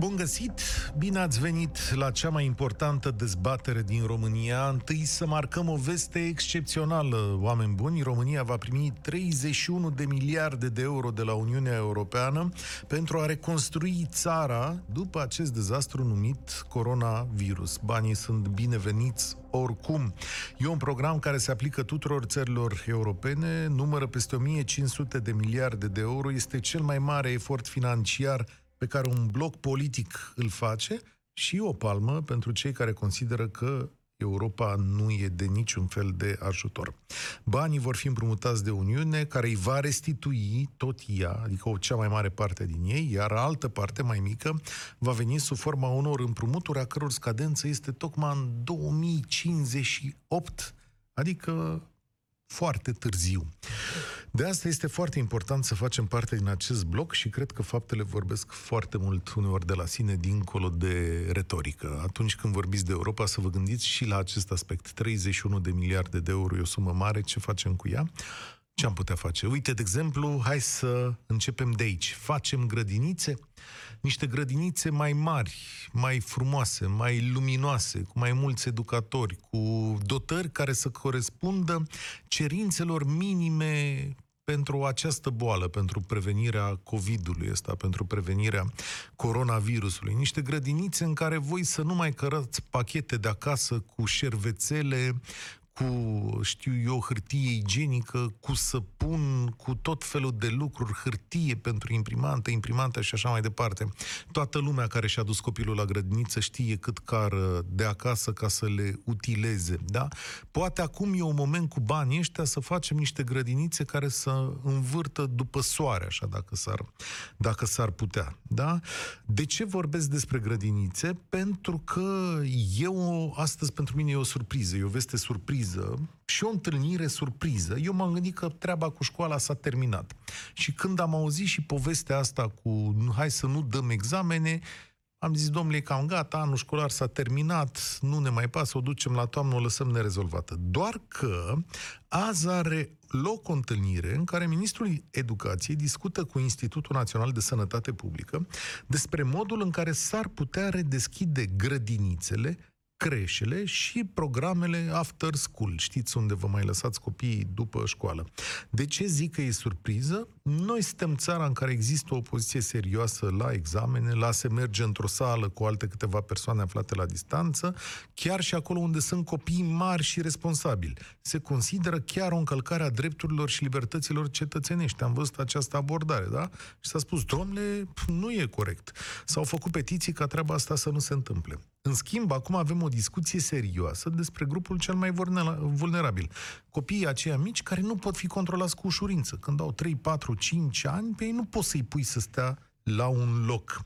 Bun găsit! Bine ați venit la cea mai importantă dezbatere din România. Întâi să marcăm o veste excepțională, oameni buni. România va primi 31 de miliarde de euro de la Uniunea Europeană pentru a reconstrui țara după acest dezastru numit coronavirus. Banii sunt bineveniți oricum. E un program care se aplică tuturor țărilor europene, numără peste 1500 de miliarde de euro, este cel mai mare efort financiar pe care un bloc politic îl face și o palmă pentru cei care consideră că Europa nu e de niciun fel de ajutor. Banii vor fi împrumutați de Uniune, care îi va restitui tot ea, adică o cea mai mare parte din ei, iar altă parte mai mică va veni sub forma unor împrumuturi a căror scadență este tocmai în 2058, adică foarte târziu. De asta este foarte important să facem parte din acest bloc și cred că faptele vorbesc foarte mult uneori de la sine, dincolo de retorică. Atunci când vorbiți de Europa, să vă gândiți și la acest aspect. 31 de miliarde de euro e o sumă mare, ce facem cu ea? Ce am putea face? Uite, de exemplu, hai să începem de aici. Facem grădinițe? Niște grădinițe mai mari, mai frumoase, mai luminoase, cu mai mulți educatori, cu dotări care să corespundă cerințelor minime pentru această boală, pentru prevenirea COVID-ului ăsta, pentru prevenirea coronavirusului. Niște grădinițe în care voi să nu mai cărați pachete de acasă cu șervețele, cu, știu eu, hârtie igienică, cu săpun, cu tot felul de lucruri, hârtie pentru imprimantă, imprimantă și așa mai departe. Toată lumea care și-a dus copilul la grădiniță știe cât car de acasă ca să le utileze, da? Poate acum e un moment cu banii ăștia să facem niște grădinițe care să învârtă după soare, așa, dacă s-ar, dacă s-ar putea, da? De ce vorbesc despre grădinițe? Pentru că eu, astăzi pentru mine e o surpriză, e o veste surpriză surpriză și o întâlnire surpriză. Eu m-am gândit că treaba cu școala s-a terminat. Și când am auzit și povestea asta cu hai să nu dăm examene, am zis, domnule, e cam gata, anul școlar s-a terminat, nu ne mai pasă, o ducem la toamnă, o lăsăm nerezolvată. Doar că azi are loc o întâlnire în care Ministrul Educației discută cu Institutul Național de Sănătate Publică despre modul în care s-ar putea redeschide grădinițele creșele și programele after school. Știți unde vă mai lăsați copiii după școală. De ce zic că e surpriză? Noi suntem țara în care există o poziție serioasă la examene, la se merge într-o sală cu alte câteva persoane aflate la distanță, chiar și acolo unde sunt copii mari și responsabili. Se consideră chiar o încălcare a drepturilor și libertăților cetățenești. Am văzut această abordare, da? Și s-a spus, domnule, nu e corect. S-au făcut petiții ca treaba asta să nu se întâmple. În schimb, acum avem o discuție serioasă despre grupul cel mai vulnerabil. Copiii aceia mici care nu pot fi controlați cu ușurință. Când au 3, 4, 5 ani, pe ei nu poți să-i pui să stea la un loc.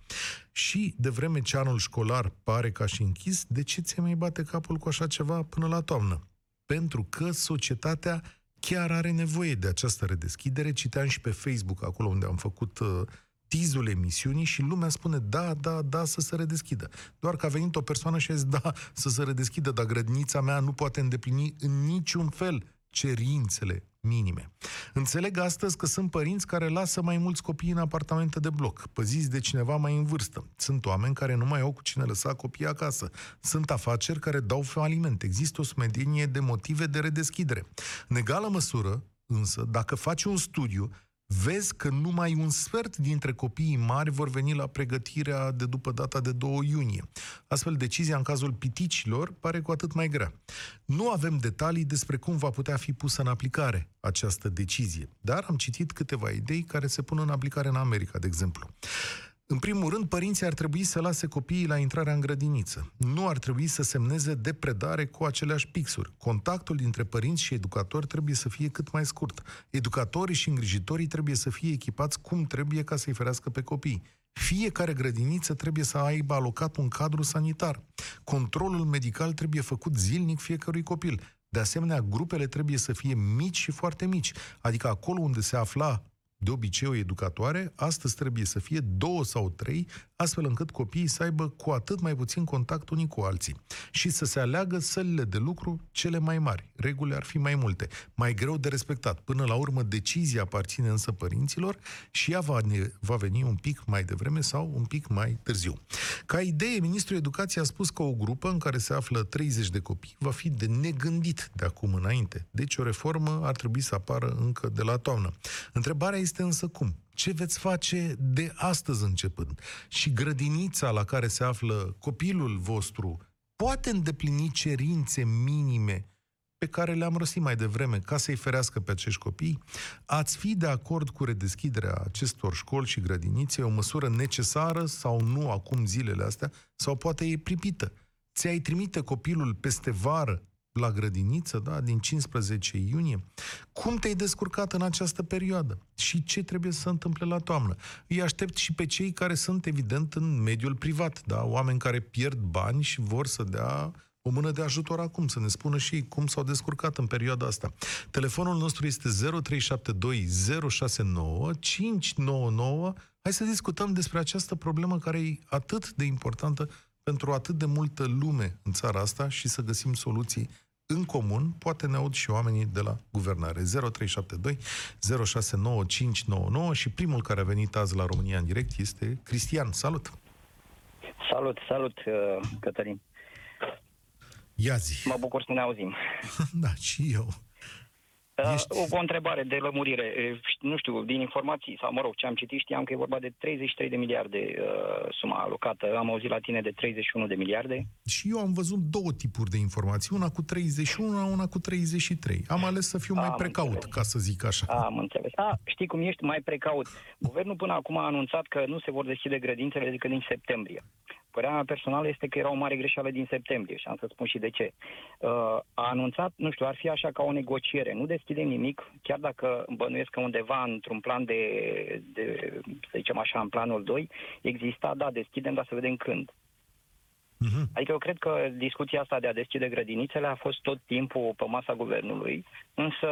Și de vreme ce anul școlar pare ca și închis, de ce ți mai bate capul cu așa ceva până la toamnă? Pentru că societatea chiar are nevoie de această redeschidere. Citeam și pe Facebook, acolo unde am făcut uh, tizul emisiunii și lumea spune da, da, da, să se redeschidă. Doar că a venit o persoană și a zis da, să se redeschidă, dar grădinița mea nu poate îndeplini în niciun fel cerințele minime. Înțeleg astăzi că sunt părinți care lasă mai mulți copii în apartamente de bloc, păziți de cineva mai în vârstă. Sunt oameni care nu mai au cu cine lăsa copiii acasă. Sunt afaceri care dau faliment. Există o sumedenie de motive de redeschidere. În egală măsură, însă, dacă faci un studiu, vezi că numai un sfert dintre copiii mari vor veni la pregătirea de după data de 2 iunie. Astfel, decizia în cazul piticilor pare cu atât mai grea. Nu avem detalii despre cum va putea fi pusă în aplicare această decizie, dar am citit câteva idei care se pun în aplicare în America, de exemplu. În primul rând, părinții ar trebui să lase copiii la intrarea în grădiniță. Nu ar trebui să semneze de predare cu aceleași pixuri. Contactul dintre părinți și educatori trebuie să fie cât mai scurt. Educatorii și îngrijitorii trebuie să fie echipați cum trebuie ca să-i ferească pe copii. Fiecare grădiniță trebuie să aibă alocat un cadru sanitar. Controlul medical trebuie făcut zilnic fiecărui copil. De asemenea, grupele trebuie să fie mici și foarte mici, adică acolo unde se afla de obicei o educatoare, astăzi trebuie să fie două sau trei, astfel încât copiii să aibă cu atât mai puțin contact unii cu alții și să se aleagă sălile de lucru cele mai mari. Regulile ar fi mai multe, mai greu de respectat. Până la urmă, decizia aparține însă părinților și ea va, va veni un pic mai devreme sau un pic mai târziu. Ca idee, Ministrul Educației a spus că o grupă în care se află 30 de copii va fi de negândit de acum înainte. Deci o reformă ar trebui să apară încă de la toamnă. Întrebarea este însă cum? Ce veți face de astăzi începând? Și grădinița la care se află copilul vostru poate îndeplini cerințe minime pe care le-am rostit mai devreme ca să-i ferească pe acești copii, ați fi de acord cu redeschiderea acestor școli și grădinițe, o măsură necesară sau nu acum zilele astea, sau poate e pripită. Ți-ai trimite copilul peste vară la grădiniță, da, din 15 iunie. Cum te-ai descurcat în această perioadă? Și ce trebuie să se întâmple la toamnă? Îi aștept și pe cei care sunt, evident, în mediul privat, da, oameni care pierd bani și vor să dea o mână de ajutor acum, să ne spună și ei cum s-au descurcat în perioada asta. Telefonul nostru este 0372069599. Hai să discutăm despre această problemă care e atât de importantă pentru atât de multă lume în țara asta și să găsim soluții în comun, poate ne aud și oamenii de la guvernare. 0372 069599 și primul care a venit azi la România în direct este Cristian. Salut! Salut, salut, uh, Cătălin. Ia zi. Mă bucur să ne auzim. da, și eu. Uh, Ești... O, o întrebare de lămurire. Nu știu, din informații, sau mă rog, ce am citit, știam că e vorba de 33 de miliarde uh, suma alocată. Am auzit la tine de 31 de miliarde. Și eu am văzut două tipuri de informații, una cu 31, una cu 33. Am ales să fiu mai am precaut, înțeles. ca să zic așa. Am înțeles. A, știi cum ești mai precaut. Guvernul până acum a anunțat că nu se vor deschide grădințele decât din septembrie. Părerea mea personală este că era o mare greșeală din septembrie și am să spun și de ce. Uh, a anunțat, nu știu, ar fi așa ca o negociere. Nu deschidem nimic, chiar dacă bănuiesc că undeva într-un plan de, de, să zicem așa, în planul 2, exista, da, deschidem, dar să vedem când. Uh-huh. Adică eu cred că discuția asta de a deschide grădinițele a fost tot timpul pe masa guvernului, însă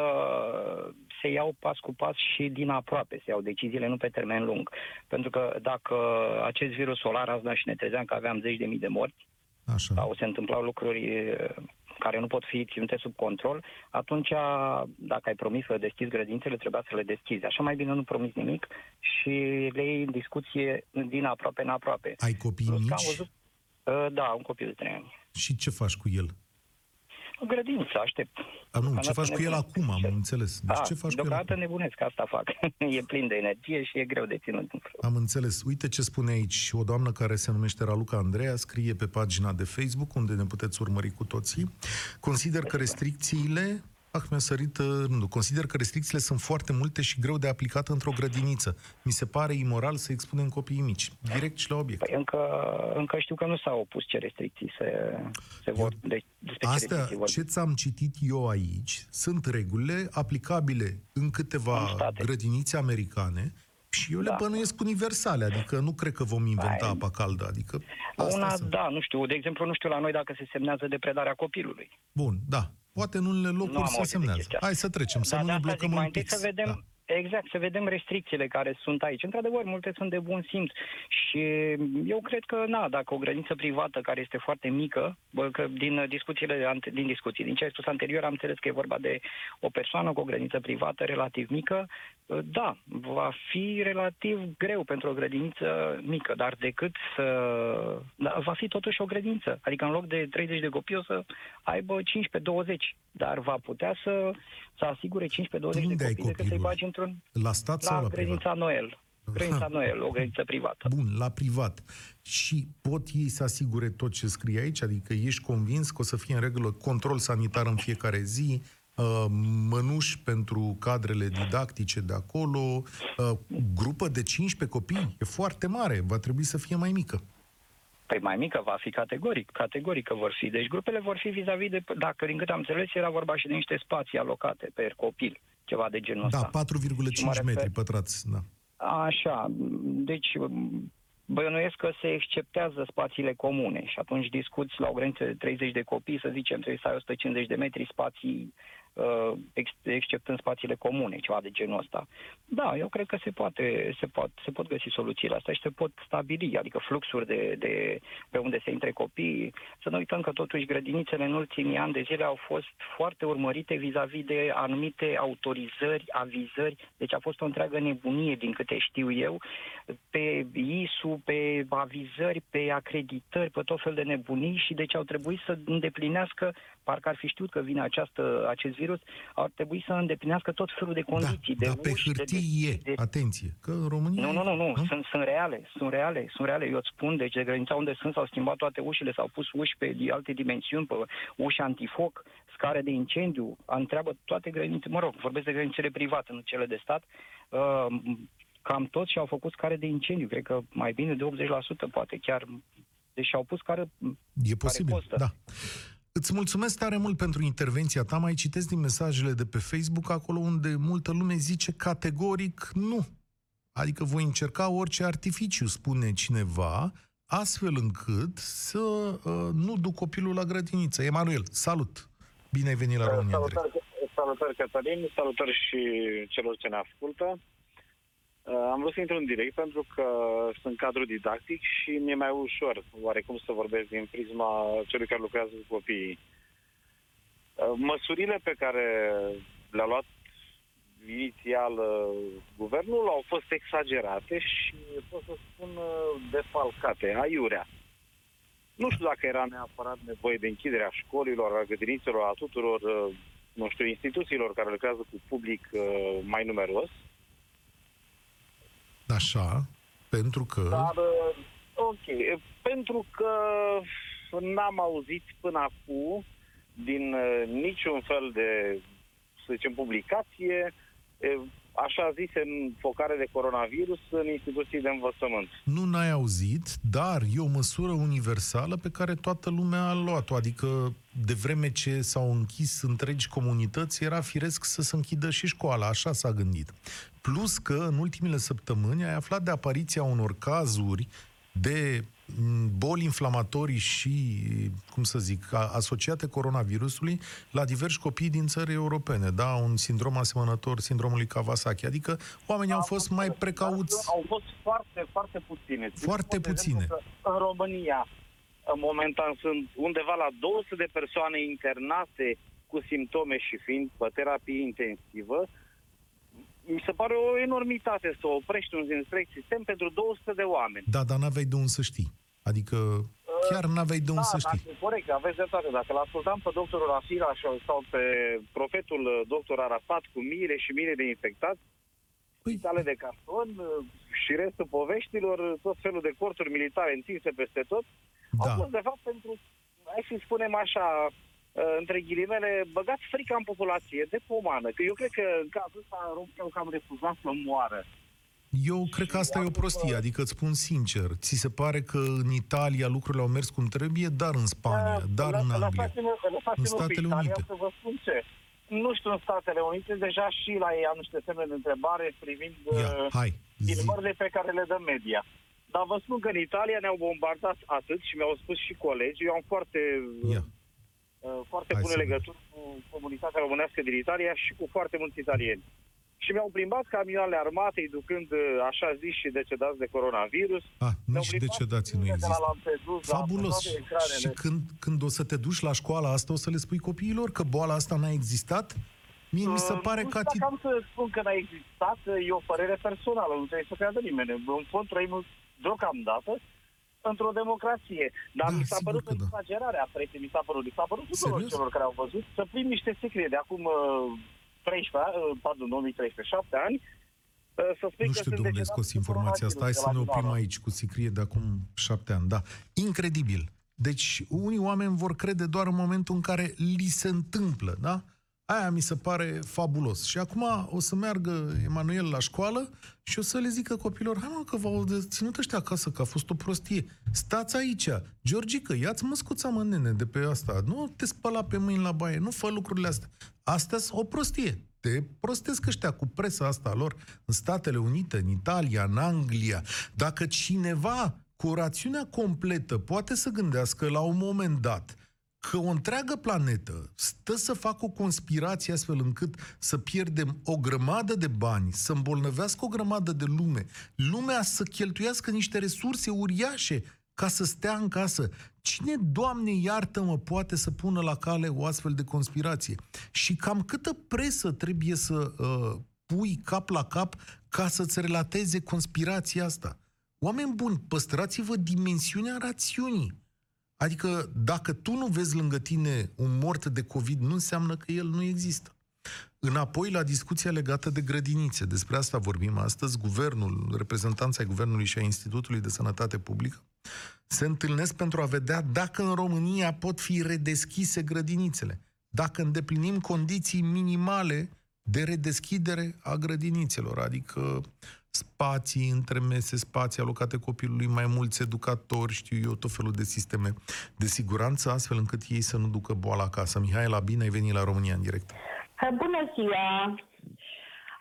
se iau pas cu pas și din aproape, se iau deciziile nu pe termen lung. Pentru că dacă acest virus solar azi și ne trezeam că aveam zeci de mii de morți, Așa. sau se întâmplau lucruri care nu pot fi ținute sub control, atunci, dacă ai promis să deschizi grădințele, trebuia să le deschizi. Așa mai bine nu promis nimic și le iei în discuție din aproape în aproape. Ai copii Plus mici? Am văzut Uh, da, un copil de 3 ani. Și ce faci cu el? O grădință, aștept. A, nu, ce faci cu el acum, am înțeles. Deci A, ce faci cu el nebunesc, asta fac. e plin de energie și e greu de ținut. Am înțeles. Uite ce spune aici o doamnă care se numește Raluca Andreea, scrie pe pagina de Facebook, unde ne puteți urmări cu toții. Consider că restricțiile Ah, mi-a sărit rândul. Consider că restricțiile sunt foarte multe și greu de aplicat într-o grădiniță. Mi se pare imoral să expunem copiii mici. Direct și la obiect. Păi încă, încă știu că nu s-au opus ce restricții se, se vor... De, Astea, ce, ce ți-am citit eu aici, sunt regulile aplicabile în câteva în grădinițe americane și eu da. le bănuiesc universale, adică nu cred că vom inventa Ai. apa caldă. Adică Una, da, nu știu. De exemplu, nu știu la noi dacă se semnează de predarea copilului. Bun, da. Poate în unele locuri nu se semnează. Hai să trecem, da, să nu ne blocăm în pix. Să vedem, da. Exact, să vedem restricțiile care sunt aici. Într-adevăr, multe sunt de bun simț și eu cred că, na, dacă o grădință privată care este foarte mică, bă, că din discuțiile, din discuții, din ce ai spus anterior, am înțeles că e vorba de o persoană cu o grădință privată relativ mică, da, va fi relativ greu pentru o grădiniță mică, dar decât să... Da, va fi totuși o grădință. Adică în loc de 30 de copii o să aibă 15-20, dar va putea să, să asigure 15-20 de copii decât să-i bagi într-un... La stat la sau la grădința privat? Noel. Grădința Noel, o grădință privată. Bun, la privat. Și pot ei să asigure tot ce scrie aici? Adică ești convins că o să fie în regulă control sanitar în fiecare zi, uh, mănuși pentru cadrele didactice de acolo, uh, grupă de 15 copii, e foarte mare, va trebui să fie mai mică. Păi mai mică va fi categoric, categoric că vor fi. Deci grupele vor fi vis-a-vis de, dacă din câte am înțeles, era vorba și de niște spații alocate pe copil, ceva de genul da, ăsta. Da, 4,5 metri pătrați, da. Așa, deci bănuiesc că se exceptează spațiile comune și atunci discuți la o graniță de 30 de copii, să zicem, trebuie să ai 150 de metri spații uh, ex- exceptând spațiile comune, ceva de genul ăsta. Da, eu cred că se poate, se pot, se pot găsi soluțiile astea și se pot stabili, adică fluxuri de, de pe unde se intre copiii. Să nu uităm că totuși grădinițele în ultimii ani de zile au fost foarte urmărite vis-a-vis de anumite autorizări, avizări, deci a fost o întreagă nebunie din câte știu eu, pe ISU, pe avizări, pe acreditări, pe tot fel de nebunii și deci au trebuit să îndeplinească, parcă ar fi știut că vine această, acest virus, ar trebui să îndeplinească tot felul de condiții. da, de dar pe uși, de hârtie e, de, atenție, că în România... nu, nu, nu, nu, nu? Sunt, sunt reale, sunt reale, sunt reale. Eu îți spun, deci de grădinița unde sunt s-au schimbat toate ușile, s-au pus uși pe alte dimensiuni, pe uși antifoc, scare de incendiu, întreabă toate grădinițele, mă rog, vorbesc de grădinițele private, nu cele de stat, uh, cam toți și-au făcut scare de incendiu, cred că mai bine de 80%, poate chiar, deci au pus care, E posibil, costă. da. Îți mulțumesc tare mult pentru intervenția ta. Mai citesc din mesajele de pe Facebook, acolo unde multă lume zice categoric nu. Adică voi încerca orice artificiu, spune cineva, astfel încât să uh, nu duc copilul la grădiniță. Emanuel, salut! Bine ai venit la România în direct. Salutări, salutări Cătălin, salutări și celor ce ne ascultă. Uh, Am vrut să intru în direct pentru că sunt cadru didactic și mi-e mai ușor oarecum să vorbesc din prisma celui care lucrează cu copiii. Uh, Măsurile pe care le-a luat inițial uh, guvernul au fost exagerate și pot să spun uh, defalcate, aiurea. Nu știu dacă era neapărat nevoie de închiderea școlilor, a grădinițelor, a tuturor, uh, nu știu, instituțiilor care lucrează cu public uh, mai numeros, Așa, pentru că... dar, uh, ok, pentru că n-am auzit până acum din uh, niciun fel de, să zicem, publicație, uh, așa zise, focare de coronavirus în instituții de învățământ. Nu n-ai auzit, dar e o măsură universală pe care toată lumea a luat-o. Adică, de vreme ce s-au închis întregi comunități, era firesc să se închidă și școala. Așa s-a gândit. Plus că, în ultimele săptămâni, ai aflat de apariția unor cazuri de m, boli inflamatorii și, cum să zic, a- asociate coronavirusului la diversi copii din țări europene. Da, un sindrom asemănător sindromului Kawasaki. Adică oamenii au fost mai precauți. Dar Au fost foarte, foarte puține. Țin Foarte cont, de exemplu, puține. că În România, în momentan, sunt undeva la 200 de persoane internate cu simptome și fiind pe terapie intensivă. Mi se pare o enormitate să oprești un întreg sistem pentru 200 de oameni. Da, dar n-aveai de unde să știi. Adică chiar n-aveai de unde da, să știi. Dacă, corect, aveți dreptate. Dacă l-ascultam pe doctorul Rafila sau pe profetul uh, doctor Arafat cu miile și miile de infectați, Păi, spitale de carton uh, și restul poveștilor, uh, tot felul de corturi militare întinse peste tot, Da. au fost de fapt pentru, hai să spunem așa, uh, între ghilimele, băgați frica în populație de pomană. Că eu cred că în cazul ăsta România au cam refuzat să moară. eu cred că asta e o prostie, adică îți spun sincer. Ți se pare că în Italia lucrurile au mers cum trebuie, dar în Spania, Uh, dar în lă- Anglia. lăsați-mă- lăsați-mă în cu Statele Italia Unite. Să vă spun ce. Nu știu în Statele Unite, deja și la ei am niște semne de întrebare privind Ia, uh, hai, zi. filmările pe care le dă media. Dar vă spun că în Italia ne-au bombardat atât și mi-au spus și colegi, eu am foarte, Ia. Uh, foarte Hai bune să legături cu comunitatea românească din Italia și cu foarte mulți italieni. Și mi-au plimbat camioanele armatei ducând, uh, așa zis, și decedați de coronavirus. Ah, Mi-au nici plimbat decedații nu filme de la există. Lampedusa, Fabulos. pe toate ecranele. Și când, când o să te duci la școala asta, o să le spui copiilor că boala asta n-a existat? Mie mi se Uh, pare nu că... știu ati- dacă am să spun că n-a existat, e o părere personală, nu trebuie să creadă nimeni. În fond trăim deocamdată într-o democrație. Dar Da, mi s-a sigur părut că o da. exagerare a presei, mi s-a părut. Mi s-a părut tuturor Serios? celor care au văzut să plim niște secrete de acum uh, 13 ani, uh, pardon, 2013, 7 ani, uh, să spui Nu că știu de sunt unde ai decedați scos cu informația asta. Hai coronavirus să de ne la oprim Milano. aici cu sicrie de acum șapte ani. Da. Incredibil. Deci, unii oameni vor crede doar în momentul în care li se întâmplă, da? Aia mi se pare fabulos. Și acum o să meargă Emanuel la școală și o să le zică copilor, hai mă că v-au ținut ăștia acasă, că a fost o prostie. Stați aici. Georgică, ia-ți măscuța mă nene de pe asta. Nu te spăla pe mâini la baie, nu fă lucrurile astea. astea sunt o prostie. Te prostesc ăștia cu presa asta lor în Statele Unite, în Italia, în Anglia. Dacă cineva cu o rațiunea completă poate să gândească la un moment dat că o întreagă planetă stă să facă o conspirație astfel încât să pierdem o grămadă de bani, să îmbolnăvească o grămadă de lume, lumea să cheltuiască niște resurse uriașe ca să stea în casă. Cine, Doamne iartă-mă, poate să pună la cale o astfel de conspirație? Și cam câtă presă trebuie să uh, pui cap la cap ca să-ți relateze conspirația asta? Oameni buni, păstrați-vă dimensiunea rațiunii. Adică dacă tu nu vezi lângă tine un mort de COVID, nu înseamnă că el nu există. Înapoi la discuția legată de grădinițe, despre asta vorbim astăzi, guvernul, reprezentanța guvernului și a Institutului de Sănătate Publică se întâlnesc pentru a vedea dacă în România pot fi redeschise grădinițele, dacă îndeplinim condiții minimale de redeschidere a grădinițelor, adică spații între mese, spații alocate copilului, mai mulți educatori, știu eu, tot felul de sisteme de siguranță, astfel încât ei să nu ducă boala acasă. Mihaela, bine ai venit la România în direct. Bună ziua!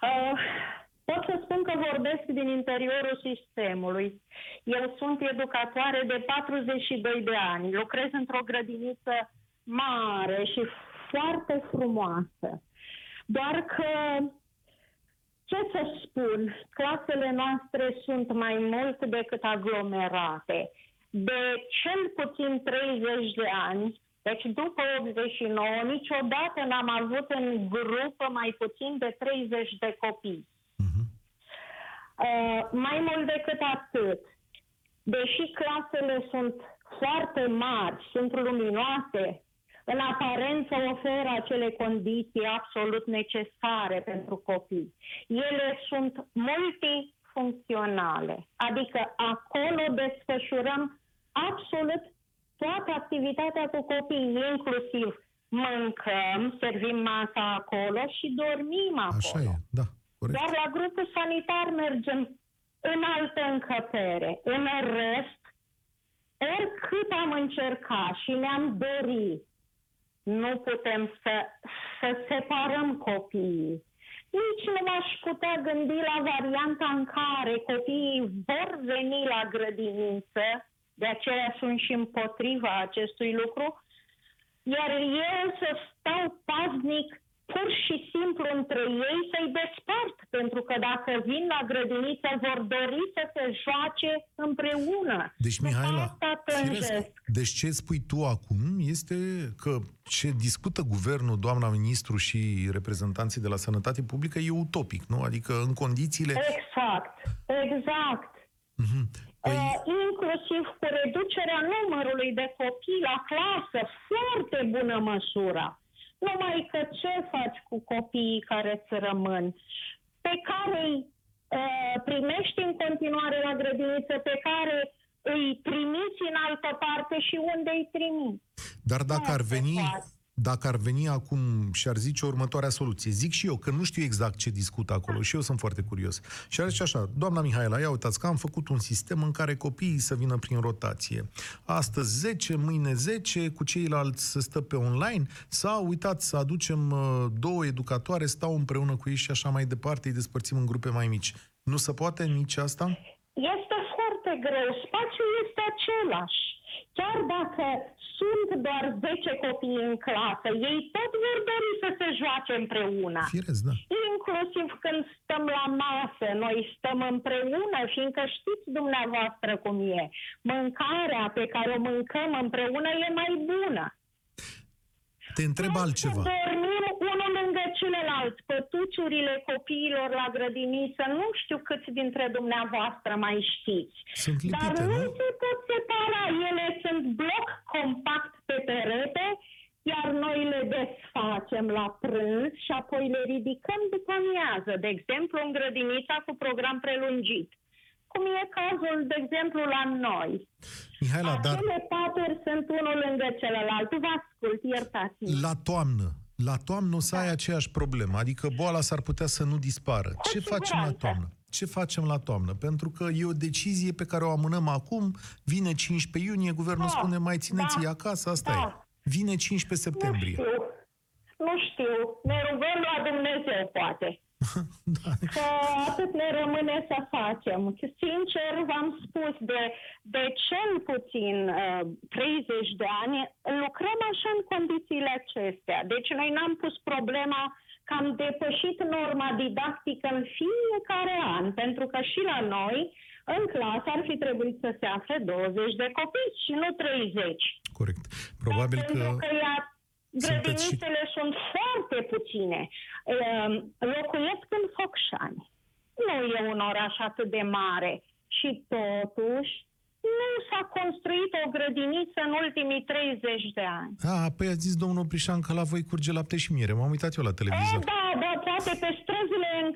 Uh, pot să spun că vorbesc din interiorul sistemului. Eu sunt educatoare de 42 de ani. Lucrez într-o grădiniță mare și foarte frumoasă. Doar că, ce să spun, clasele noastre sunt mai mult decât aglomerate. De cel puțin 30 de ani, deci după 89, niciodată n-am avut în grupă mai puțin de 30 de copii. Uh-huh. Uh, mai mult decât atât, deși clasele sunt foarte mari, sunt luminoase, în aparență oferă acele condiții absolut necesare pentru copii. Ele sunt multifuncționale, adică acolo desfășurăm absolut toată activitatea cu copiii, inclusiv mâncăm, servim masa acolo și dormim acolo. Așa e, da, corect. Dar la grupul sanitar mergem în altă încăpere. În rest, oricât am încercat și ne-am dorit, nu putem să, să separăm copiii. Nici nu m-aș putea gândi la varianta în care copiii vor veni la grădiniță de aceea sunt și împotriva acestui lucru. Iar eu să stau paznic pur și simplu între ei să-i despart, pentru că dacă vin la grădiniță vor dori să se joace împreună. Deci, Mihaela, firesc, deci ce spui tu acum este că ce discută guvernul, doamna ministru și reprezentanții de la Sănătate Publică e utopic, nu? Adică în condițiile... Exact, exact. Uh-huh. Păi... Uh, inclusiv cu reducerea numărului de copii la clasă, foarte bună măsură. Numai că ce faci cu copiii care îți rămân? Pe care îi uh, primești în continuare la grădiniță, pe care îi trimiți în altă parte și unde îi trimiți. Dar dacă ar veni, dacă ar veni acum și ar zice următoarea soluție, zic și eu că nu știu exact ce discută acolo și eu sunt foarte curios. Și ar zice așa, doamna Mihaela, ia uitați că am făcut un sistem în care copiii să vină prin rotație. Astăzi 10, mâine 10, cu ceilalți să stă pe online, sau uitați să aducem uh, două educatoare, stau împreună cu ei și așa mai departe, îi despărțim în grupe mai mici. Nu se poate nici asta? Este foarte greu. Spațiul este același. Chiar dacă sunt doar 10 copii în clasă, ei tot vor dori să se joace împreună. Firesc, da. Inclusiv când stăm la masă, noi stăm împreună, fiindcă știți dumneavoastră cum e. Mâncarea pe care o mâncăm împreună e mai bună. Te întreb altceva. Dormim unul lângă celălalt, pătuciurile copiilor la grădiniță, nu știu câți dintre dumneavoastră mai știți. Sunt lipite, Dar nu, nu se pot separa, ele sunt bloc compact pe perete, iar noi le desfacem la prânz și apoi le ridicăm după amiază, de exemplu în grădinița cu program prelungit cum e cazul, de exemplu, la noi. Mihaela, Acele dar... paturi sunt unul lângă celălalt. Vă ascult, iertați -mi. La toamnă, la toamnă o să da. ai aceeași problemă, adică boala s-ar putea să nu dispară. Cu Ce siguranță. facem la toamnă? Ce facem la toamnă? Pentru că e o decizie pe care o amânăm acum, vine 15 iunie, guvernul da. spune mai țineți-i da. acasă, asta da. e. Vine 15 septembrie. Nu știu. Nu știu. Ne rugăm la Dumnezeu, poate. da. Că atât ne rămâne să facem. Sincer, v-am spus, de, de cel puțin uh, 30 de ani lucrăm așa în condițiile acestea. Deci noi n-am pus problema că am depășit norma didactică în fiecare an, pentru că și la noi, în clasă, ar fi trebuit să se afle 20 de copii și nu 30. Corect. Probabil Dar că... Pentru că ea, sunteți și- grădinițele sunt foarte puține. Ehm, Locuiesc în Focșani. Nu e un oraș atât de mare. Și totuși, nu s-a construit o grădiniță în ultimii 30 de ani. A, păi a zis domnul Prișan că la voi curge lapte și miere. M-am uitat eu la E, televizor. da, da, poate pe străzile în-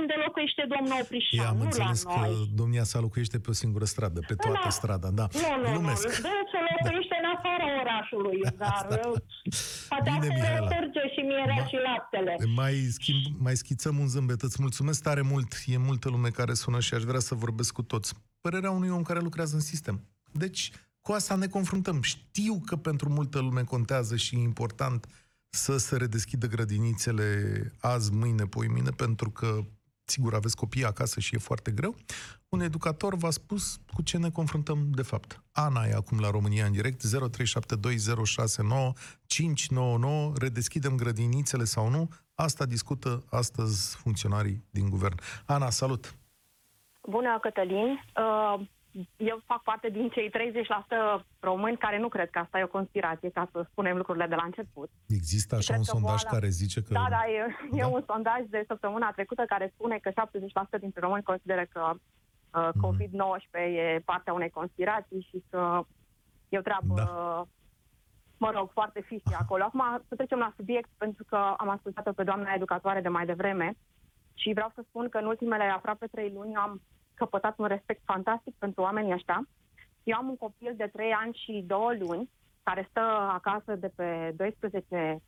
unde locuiește domnul Eu Oprișan, am nu înțeles la că noi. domnia sa locuiește pe o singură stradă, pe toată Da. strada, da. Nu, nu, nu. Glumesc. Dânsul locuiește în afara orașului, dar Asta. uh, poate Bine, acolo Mihaela. curge și mierea Ma- și laptele. Mai, schimb, mai schițăm un zâmbet. Îți mulțumesc tare mult. E multă lume care sună și aș vrea să vorbesc cu toți. Părerea unui om care lucrează în sistem. Deci, cu asta ne confruntăm. Știu că pentru multă lume contează și e important să se redeschidă grădinițele azi, mâine, poi mâine, pentru că, sigur, aveți copii acasă și e foarte greu. Un educator v-a spus cu ce ne confruntăm de fapt. Ana e acum la România în direct, 0372069599, redeschidem grădinițele sau nu? Asta discută astăzi funcționarii din guvern. Ana, salut! Bună, Cătălin. Uh, Eu fac parte din cei 30% români care nu cred că asta e o conspirație, ca să spunem lucrurile de la început. Există așa Cred un că sondaj boala- care zice că... Da, da, e, e Da? un sondaj de săptămâna trecută care spune că 70% dintre români consideră că uh, Mhm. COVID-19 e partea unei conspirații și că e o treabă, Da. mă rog, foarte fishy acolo. Acum să trecem la subiect, pentru că am ascultat-o pe doamna educatoare de mai devreme și vreau să spun că în ultimele aproape trei luni am căpătat un respect fantastic pentru oamenii ăștia. Eu am un copil de 3 ani și 2 luni care stă acasă de pe 12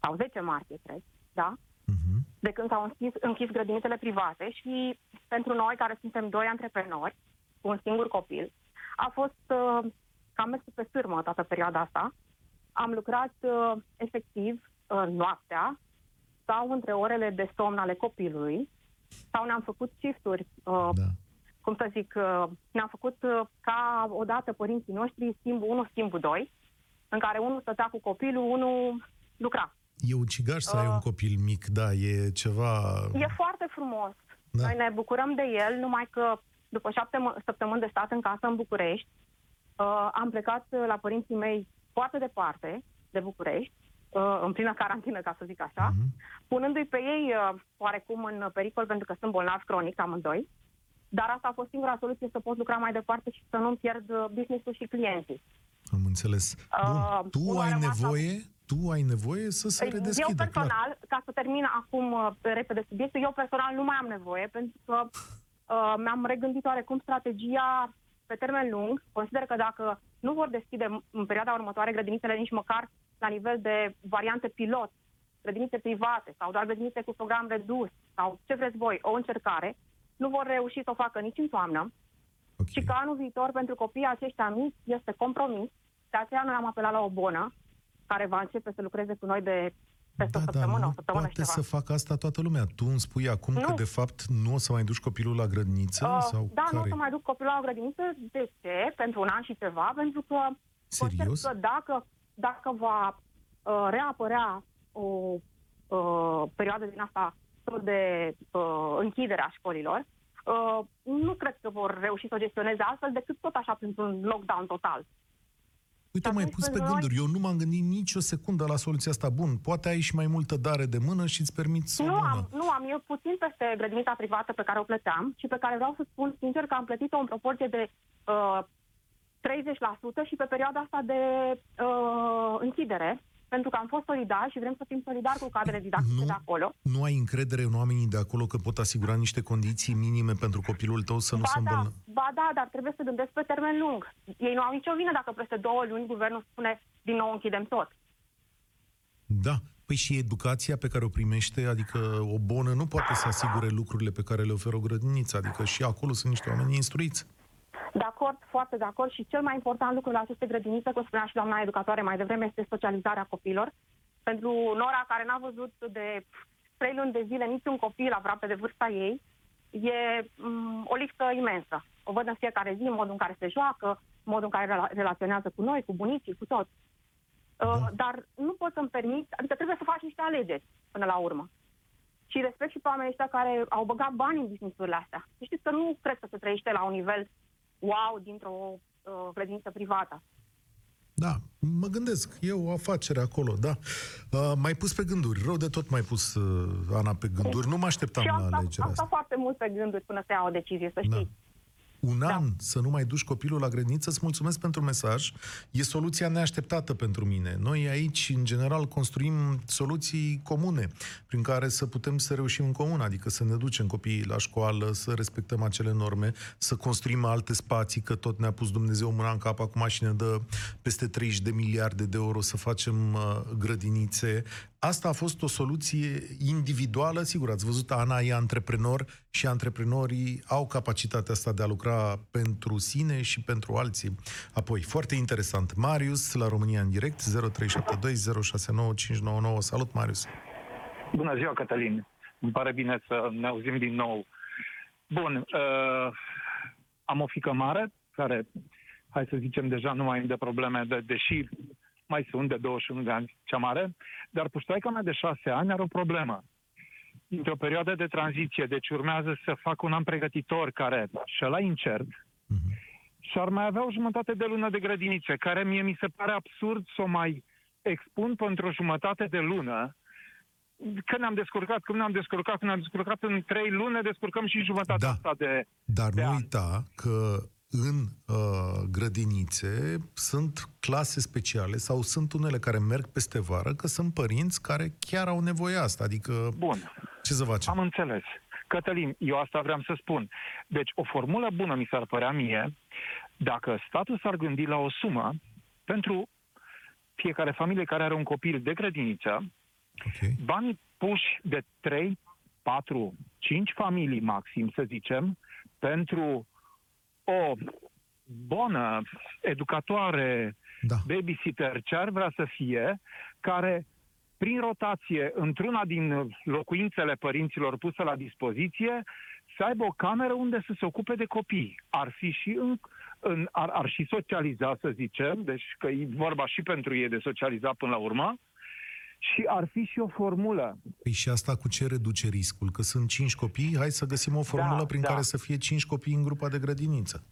sau 10 martie, cred, da? Mhm. de când s-au închis, închis grădinițele private și pentru noi care suntem doi antreprenori cu un singur copil, a fost uh, cam mers pe sârmă toată perioada asta. Am lucrat uh, efectiv uh, noaptea sau între orele de somn ale copilului sau ne-am făcut shifturi, uh, Da. cum să zic, uh, ne-am făcut uh, ca odată părinții noștri, schimbul 1, schimbul 2, în care unul stătea cu copilul, unul lucra. E ucigaș să ai Uh. un copil mic, da, e ceva... E foarte frumos. Da. Noi ne bucurăm de el, numai că după șapte mă- săptămâni de stat în casă în București, uh, am plecat uh, la părinții mei foarte departe de București, uh, în plină carantină, ca să zic așa, Mhm. punându-i pe ei uh, oarecum în pericol pentru că sunt bolnavi cronic amândoi. Dar asta a fost singura soluție să pot lucra mai departe și să nu-mi pierd uh, business-ul și clienții. Am înțeles. Bun, Uh, tu unul a ai rămas nevoie, tu ai nevoie să se Eu redeschidă, clar. personal, ca să termin acum uh, pe repede subiectul, eu personal nu mai am nevoie pentru că uh, mi-am regândit oarecum strategia pe termen lung. Consider că dacă nu vor deschide în perioada următoare grădinițele nici măcar la nivel de variante pilot, grădinițe private sau doar grădinițe cu program redus sau ce vreți voi, o încercare, nu vor reuși să o facă nici în toamnă Ok. și că anul viitor pentru copiii aceștia mici este compromis. De aceea noi am apelat la o bonă care va începe să lucreze cu noi de peste da, o săptămână, da, o nu săptămână și poate ceva. să facă asta toată lumea. Tu îmi spui acum Nu. că, de fapt, nu o să mai duci copilul la grădiniță? Uh, sau da, nu o care? să mai duc copilul la o grădiniță. De ce? Pentru un an și ceva. Pentru că consider Serios? că dacă, dacă va uh, reapărea o uh, perioadă din asta tot de uh, închidere a școlilor, uh, nu cred că vor reuși să o gestioneze altfel decât tot așa printr-un lockdown total. Uite, Și mai atunci pus pe pentru noi- gânduri. Eu nu m-am gândit nici o secundă la soluția asta. Bun, poate ai și mai multă dare de mână și îți permiți să o Nu bună. am, nu am. Eu puțin peste grădinița privată pe care o plăteam și pe care vreau să spun sincer că am plătit-o în proporție de uh, 30% și pe perioada asta de uh, închidere, pentru că am fost solidari și vrem să fim solidari cu cadrele didactice Nu. de acolo. Nu ai încredere în oamenii de acolo că pot asigura niște condiții minime pentru copilul tău să nu se Ba da, îmbolnă? ba da, dar trebuie să gândesc pe termen lung. Ei nu au nicio vină dacă peste două luni guvernul spune din nou închidem tot. Da. Păi și educația pe care o primește, adică o bonă, nu poate să asigure lucrurile pe care le oferă o grădiniță. Adică și acolo sunt niște oameni instruiți. De acord, foarte de acord și cel mai important lucru la aceste grădinițe, cum spunea și doamna educatoare mai devreme, este socializarea copiilor. Pentru Nora, care n-a văzut de trei luni de zile niciun copil aproape de vârsta ei, e um, o lipsă imensă. O văd în fiecare zi, în modul în care se joacă, în modul în care rela- relaționează cu noi, cu bunicii, cu toți. Uh, dar nu pot să-mi permit, adică trebuie să faci niște alegeri până la urmă. Și respect și pe oamenii ăștia care au băgat bani în business-urile astea. Să Știți că nu cred că se trăiește la un nivel wow dintr-o uh, credință privată. Da, mă gândesc, e o afacere acolo, da. Uh, mai pus pe gânduri, rău de tot mai pus uh, Ana pe gânduri, nu mă așteptam și la am stat, alegerea am asta. stat foarte mult pe gânduri până să iau o decizie, să Da. Știți. Un Da. an să nu mai duci copilul la grădiniță, îți mulțumesc pentru mesaj. E soluția neașteptată pentru mine. Noi aici, în general, construim soluții comune, prin care să putem să reușim în comun, adică să ne ducem copiii la școală, să respectăm acele norme, să construim alte spații, că tot ne-a pus Dumnezeu mâna în cap acum și ne dă peste 30 de miliarde de euro să facem uh, grădinițe. Asta a fost o soluție individuală, sigur, ați văzut, Ana e antreprenor și antreprenorii au capacitatea asta de a lucra pentru sine și pentru alții. Apoi, foarte interesant, Marius la România în direct, 0372069599. Salut, Marius! Bună ziua, Cătălin. Îmi pare bine să ne auzim din nou. Bun, uh, am o fică mare, care, hai să zicem, deja nu mai îmi dă probleme, de, deși mai sunt de 21 de ani cea mare, dar puștoaica mea de 6 ani are o problemă. Într-o perioadă de tranziție, deci urmează să fac un an pregătitor care și ăla incert, și ar mai avea o jumătate de lună de grădinițe, care mie mi se pare absurd să o mai expun pentru o jumătate de lună, că ne-am descurcat, cum ne-am descurcat, cum ne-am descurcat în trei luni, ne descurcăm și jumătatea Da. asta de... Dar de nu ani. uita că în uh, grădinițe sunt clase speciale sau sunt unele care merg peste vară, că sunt părinți care chiar au nevoie asta. Adică, Bun, ce să facem? am înțeles. Cătălin, eu asta vreau să spun. Deci, o formulă bună mi s-ar părea mie, dacă statul s-ar gândi la o sumă pentru fiecare familie care are un copil de grădiniță, Ok. banii puși de 3, 4, 5 familii maxim, să zicem, pentru o bună educatoare, Da. babysitter, ce ar vrea să fie, care prin rotație, într-una din locuințele părinților pusă la dispoziție, să aibă o cameră unde să se ocupe de copii. Ar fi și în, în, ar, ar și socializa, să zicem, deci că e vorba și pentru ei de socializa până la urmă, și ar fi și o formulă. Păi și asta cu ce reduce riscul? Că sunt cinci copii, hai să găsim o formulă Da, prin da. care să fie cinci copii în grupa de grădiniță.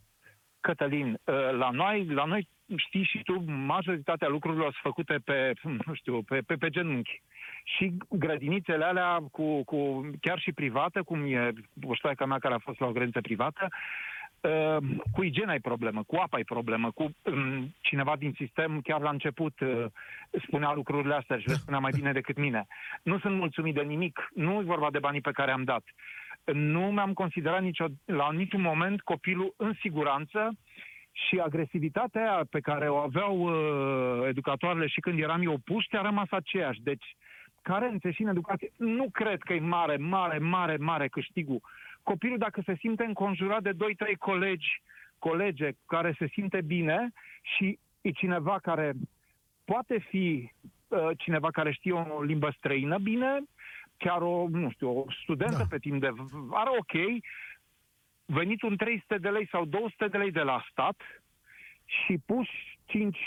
Cătălin, ă, la noi, la noi știi și tu, majoritatea lucrurilor sunt făcute pe, nu știu, pe, pe, pe genunchi. Și grădinițele alea, cu, cu, chiar și private, cum e buștoaica mea care a fost la o grădiniță privată, ă, cu igiena ai problemă, cu apa ai problemă, cu um, cineva din sistem chiar la început uh, spunea lucrurile astea și le spunea mai bine decât mine. Nu sunt mulțumit de nimic, nu e vorba de banii pe care am dat. Nu mi-am considerat nicio, la niciun moment copilul în siguranță și agresivitatea aia pe care o aveau uh, educatoarele și când eram eu puște a rămas aceeași. Deci, carențe și în educație, nu cred că e mare, mare, mare, mare câștigul. Copilul, dacă se simte înconjurat de 2-3 colegi, colege care se simte bine și e cineva care poate fi uh, cineva care știe o limbă străină bine, chiar o, nu știu, o studentă Da. pe timp de vară, ok, venit un 300 de lei sau 200 de lei de la stat și puși 5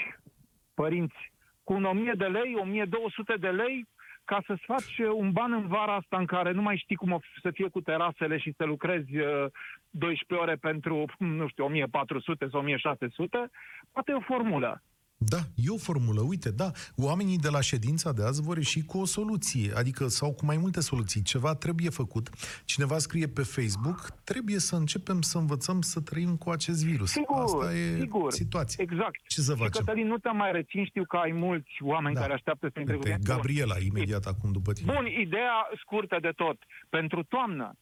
părinți cu un 1000 de lei, 1200 de lei, ca să-ți faci uh, un ban în vara asta în care nu mai știi cum o să fie cu terasele și să lucrezi uh, 12 ore pentru, nu știu, 1400 sau 1600, poate e o formulă. Da, e o formulă, uite, da. Oamenii de la ședința de azi vor ieși cu o soluție, adică sau cu mai multe soluții. Ceva trebuie făcut. Cineva scrie pe Facebook, trebuie să începem să învățăm să trăim cu acest virus. Sigur, Asta e sigur. situația. Exact. Ce să Și facem? Cătălin, nu te mai rețin, știu că ai mulți oameni Da. care așteaptă să intre cu Uite, tine. Gabriela, imediat acum după tine. Bun, ideea scurtă de tot. Pentru toamnă,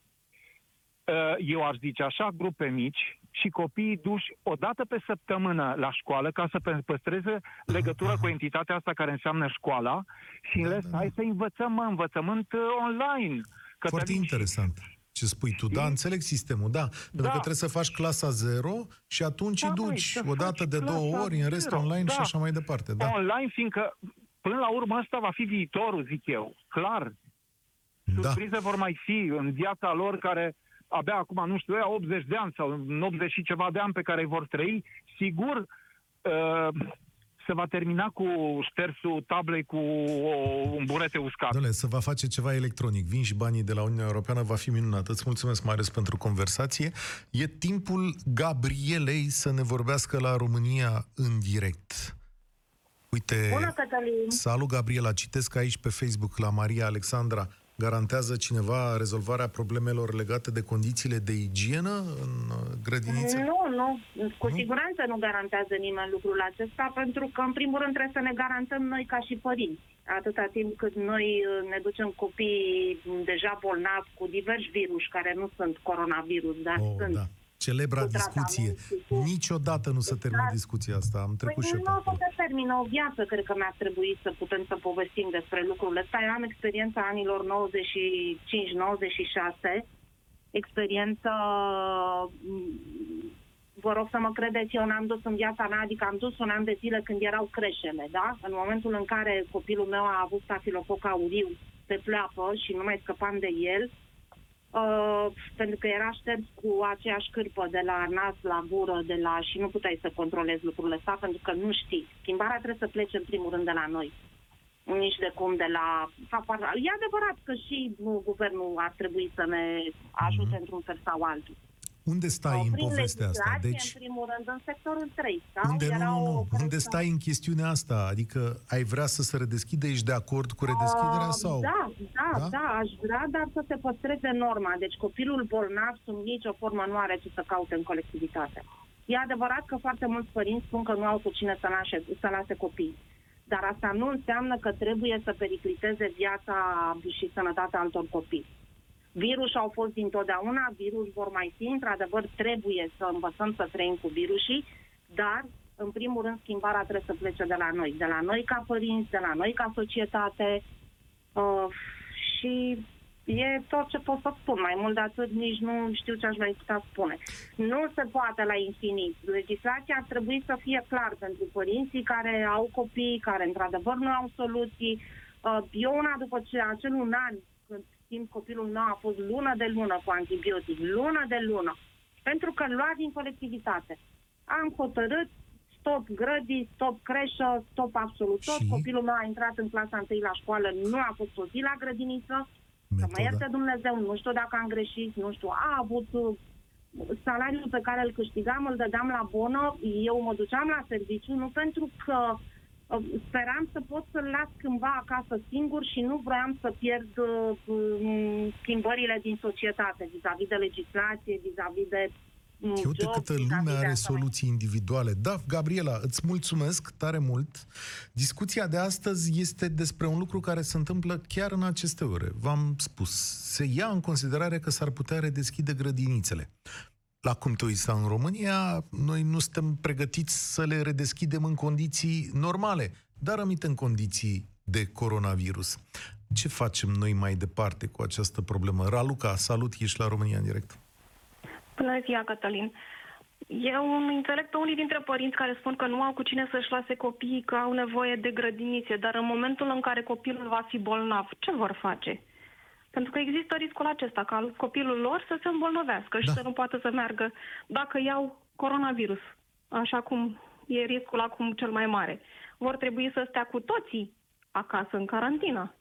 uh, eu aș zice așa, grupe mici și copiii duși o dată pe săptămână la școală ca să pe- păstreze legătura cu entitatea asta care înseamnă școala și în Da, rest, da, da. hai să învățăm, mă, învățământ uh, online. Foarte Cătălin, interesant ce spui tu. Da, Și- înțeleg sistemul, da. Pentru că trebuie să faci clasa 0 și atunci Da, îi măi, duci să o dată faci de două clasa ori, în rest zero. online și Da. așa mai departe. Da. online, fiindcă până la urmă ăsta va fi viitorul, zic eu. Clar. Da. Surprize vor mai fi în viața lor care abia acum, nu știu, ea 80 de ani sau 80 și ceva de ani pe care îi vor trăi, sigur uh, se va termina cu ștersul tablei cu o, un burete uscat. Dom'le, să va face ceva electronic. Vin și banii de la Uniunea Europeană, va fi minunat. Îți mulțumesc, Marius, pentru conversație. E timpul Gabrielei să ne vorbească la România în direct. Uite, Bună, Cătălin! salut Gabriela, citesc aici pe Facebook la Maria Alexandra. Garantează cineva rezolvarea problemelor legate de condițiile de igienă în uh, grădinițe? Nu, nu. Cu Nu? siguranță nu garantează nimeni lucrul acesta, pentru că, în primul rând, trebuie să ne garantăm noi ca și părinți. Atâta timp cât noi uh, ne ducem copiii deja bolnavi cu diversi virus, care nu sunt coronavirus, dar Oh, sunt da. Celebra cu discuție. tratament și cu- Niciodată nu se termină Exact. discuția asta. Am trecut și Păi eu nu pe o să acolo. se termină o viață, cred că mi-ar trebui să putem să povestim despre lucrurile astea. Eu am experiența anilor 95-96, experiență, m, vă rog să mă credeți, eu n-am dus în viața mea, adică am dus un an de zile când erau creșele, da? În momentul în care copilul meu a avut stafilococ auriu pe pleapă și nu mai scăpam de el, Uh, pentru că era șters cu aceeași cârpă de la nas la gură de la și nu puteai să controlezi lucrurile astea pentru că nu știi. Schimbarea trebuie să plece în primul rând de la noi. Nici de cum de la... E adevărat că și nu, guvernul ar trebui să ne ajute Mhm. într-un fel sau altul. Unde stai în Prin povestea asta? legislație, Deci, în primul rând, în sectorul 3. Da? unde, nu, Era nu, o nu. operațiune- unde stai în chestiunea asta? Adică ai vrea să se redeschide? Ești de acord cu redeschiderea Uh, sau? Da, da, Da? da, da, aș vrea, dar să se păstreze norma. Deci copilul bolnav sub nicio formă nu are ce să caute în colectivitate. E adevărat că foarte mulți părinți spun că nu au cu cine să, nașe, să lase copii. Dar asta nu înseamnă că trebuie să pericliteze viața și sănătatea altor copii. Virus au fost dintotdeauna, virus vor mai fi, într-adevăr trebuie să învățăm să trăim cu virusii, dar în primul rând schimbarea trebuie să plece de la noi, de la noi ca părinți, de la noi ca societate uh, și e tot ce pot să spun, mai mult de atât nici nu știu ce aș mai putea spune. Nu se poate la infinit. Legislația ar trebui să fie clar pentru părinții care au copii, care într-adevăr nu au soluții. Uh, Eu una după ce acel un an, când timp copilul meu a fost lună de lună cu antibiotic, lună de lună, pentru că lua din colectivitate. Am hotărât stop grădii, stop creșă, stop absolut tot. Și? Copilul meu a intrat în clasa întâi la școală, nu a fost o zi la grădiniță. Să mă Metoda. ierte Dumnezeu, nu știu dacă am greșit, nu știu, a avut uh, salariul pe care îl câștigam, îl dădeam la bonă, eu mă duceam la serviciu, nu pentru că uh, speram să pot să-l las cândva acasă singur și nu vroiam să pierd uh, um, schimbările din societate, vis-a-vis de legislație, vis-a-vis de um, Și uite job, câtă vis-a-vis lume de are asta mai- soluții individuale. Da, Gabriela, îți mulțumesc tare mult. Discuția de astăzi este despre un lucru care se întâmplă chiar în aceste ore. V-am spus, se ia în considerare că s-ar putea redeschide grădinițele. La cum te uiți în România, noi nu suntem pregătiți să le redeschidem în condiții normale, dar aminte în condiții de coronavirus. Ce facem noi mai departe cu această problemă? Raluca, salut, ești la România în direct. Bună ziua, Cătălin. Eu înțeleg pe unii dintre părinți care spun că nu au cu cine să-și lase copiii, că au nevoie de grădinițe, dar în momentul în care copilul va fi bolnav, ce vor face? Pentru că există riscul acesta, ca copilul lor să se îmbolnăvească și Da. să nu poată să meargă dacă iau coronavirus, așa cum e riscul acum cel mai mare. Vor trebui să stea cu toții acasă în carantină.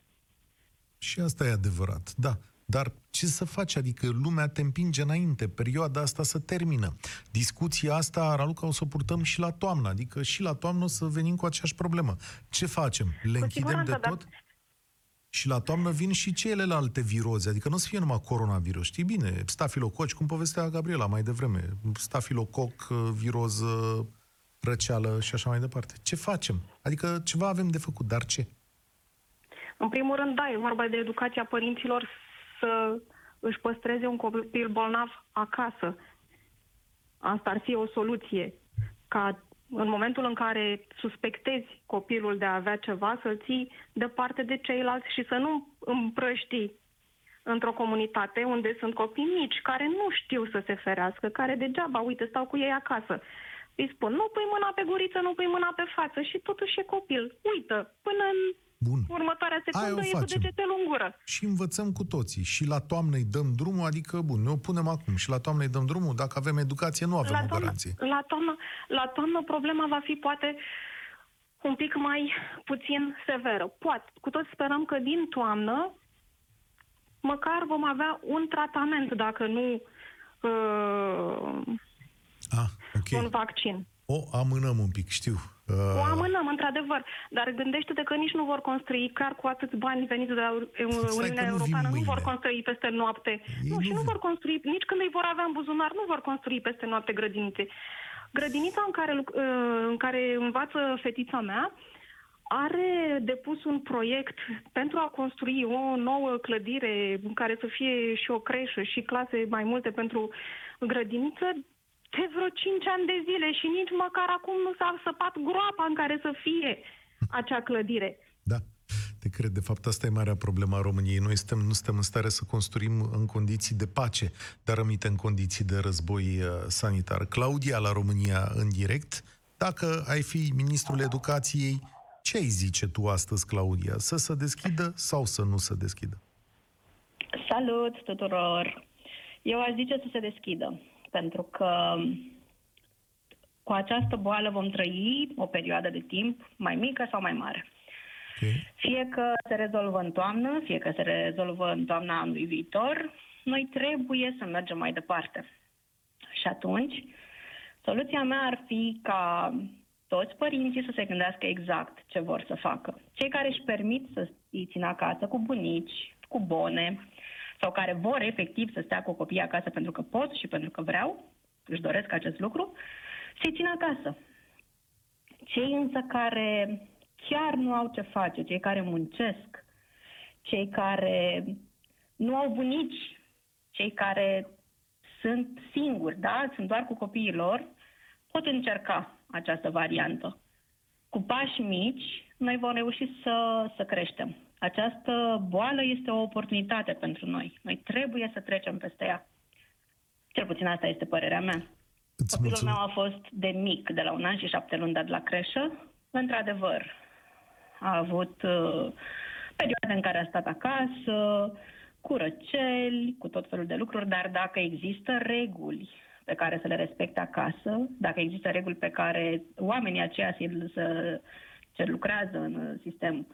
Și asta e adevărat, da. Dar ce să faci? Adică lumea te împinge înainte, perioada asta să termină. Discuția asta, Raluca, o să o purtăm și la toamnă, adică și la toamnă o să venim cu aceeași problemă. Ce facem? Le închidem siguranță, de dar- tot? Și la toamnă vin și celelalte viroze, adică nu o să fie numai coronavirus, știi bine, stafilococi, cum povestea Gabriela mai devreme, stafilococ, viroză, răceală și așa mai departe. Ce facem? Adică ceva avem de făcut, dar ce? În primul rând, da, e vorba de educația părinților să își păstreze un copil bolnav acasă. Asta ar fi o soluție. Ca în momentul în care suspectezi copilul de a avea ceva, să-l ții departe de ceilalți și să nu împrăști într-o comunitate unde sunt copii mici care nu știu să se ferească, care degeaba, uite, stau cu ei acasă. îi spun, nu pui mâna pe guriță, nu pui mâna pe față și totuși e copil. Uită, până în Bun. următoarea Aia secundă o e cu facem. degetul în gură. Și învățăm cu toții. Și la toamnă îi dăm drumul, adică, bun, ne o punem acum. Și la toamnă îi dăm drumul, dacă avem educație, nu avem La o toamnă, garanție. la, toamnă, la toamnă problema va fi poate un pic mai puțin severă. Poate, cu toți sperăm că din toamnă măcar vom avea un tratament, dacă nu uh, Ah, ok. un vaccin. O amânăm un pic, știu. O Uh, amânăm, într-adevăr, dar gândește-te că nici nu vor construi, chiar cu atâți bani veniți de la că Uniunea nu vin Europeană, nu mâine. vor construi peste noapte. Ei nu, nu și nu vin. vor construi, nici când îi vor avea în buzunar, nu vor construi peste noapte grădinițe. Grădinița în care, luc- uh, în care învață fetița mea are depus un proiect pentru a construi o nouă clădire în care să fie și o creșă și clase mai multe pentru grădiniță de vreo 5 ani de zile și nici măcar acum nu s-a săpat groapa în care să fie acea clădire. Da, te cred. De fapt, asta e marea problemă a României. Noi suntem, nu suntem în stare să construim în condiții de pace, dar rămite în condiții de război uh, sanitar. Claudia, la România în direct, dacă ai fi ministrul educației, ce ai zice tu astăzi, Claudia? Să se deschidă sau să nu se deschidă? Salut tuturor! Eu aș zice să se deschidă, pentru că cu această boală vom trăi o perioadă de timp mai mică sau mai mare. Okay. Fie că se rezolvă în toamnă, fie că se rezolvă în toamna anului viitor, noi trebuie să mergem mai departe. Și atunci, soluția mea ar fi ca toți părinții să se gândească exact ce vor să facă. Cei care își permit să îi țină acasă cu bunici, cu bone, sau care vor efectiv să stea cu copiii acasă pentru că pot și pentru că vreau, își doresc acest lucru, să-i țină acasă. Cei însă care chiar nu au ce face, cei care muncesc, cei care nu au bunici, cei care sunt singuri, da, sunt doar cu copiii lor, pot încerca această variantă. Cu pași mici, noi vom reuși să, să creștem. Această boală este o oportunitate pentru noi. Noi trebuie să trecem peste ea. Cel puțin asta este părerea mea. Îți Copilul mulțumesc. meu a fost de mic, de la un an și șapte luni dat la creșă. Într-adevăr, a avut uh, perioade în care a stat acasă, cu răceli, cu tot felul de lucruri, dar dacă există reguli pe care să le respecte acasă, dacă există reguli pe care oamenii aceia să, să, ce lucrează în sistem,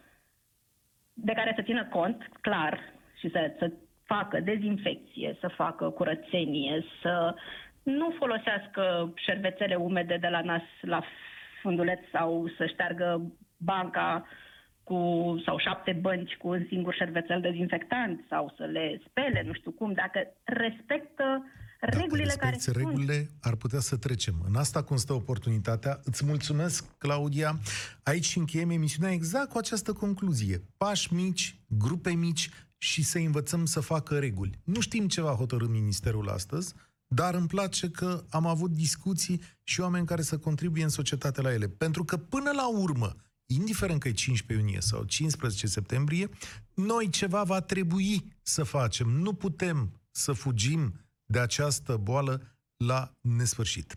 de care să țină cont, clar, și să, să facă dezinfecție, să facă curățenie, să nu folosească șervețele umede de la nas la funduleț sau să șteargă banca cu, sau șapte bănci cu un singur șervețel dezinfectant sau să le spele, nu știu cum, dacă respectă regulile care respecti sunt. regulile, ar putea să trecem. În asta constă oportunitatea. Îți mulțumesc, Claudia. Aici încheiem emisiunea exact cu această concluzie. Pași mici, grupe mici și să învățăm să facă reguli. Nu știm ce va hotărâ Ministerul astăzi, dar îmi place că am avut discuții și oameni care să contribuie în societate la ele. Pentru că până la urmă, indiferent că e 15 iunie sau 15 septembrie, noi ceva va trebui să facem. Nu putem să fugim de această boală la nesfârșit.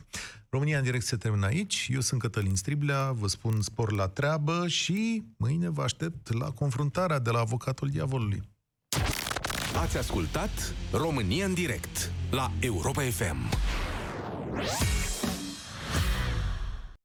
România în direct se termină aici. Eu sunt Cătălin Striblea, vă spun spor la treabă și mâine vă aștept la confruntarea de la avocatul diavolului. Ați ascultat România în direct la Europa FM.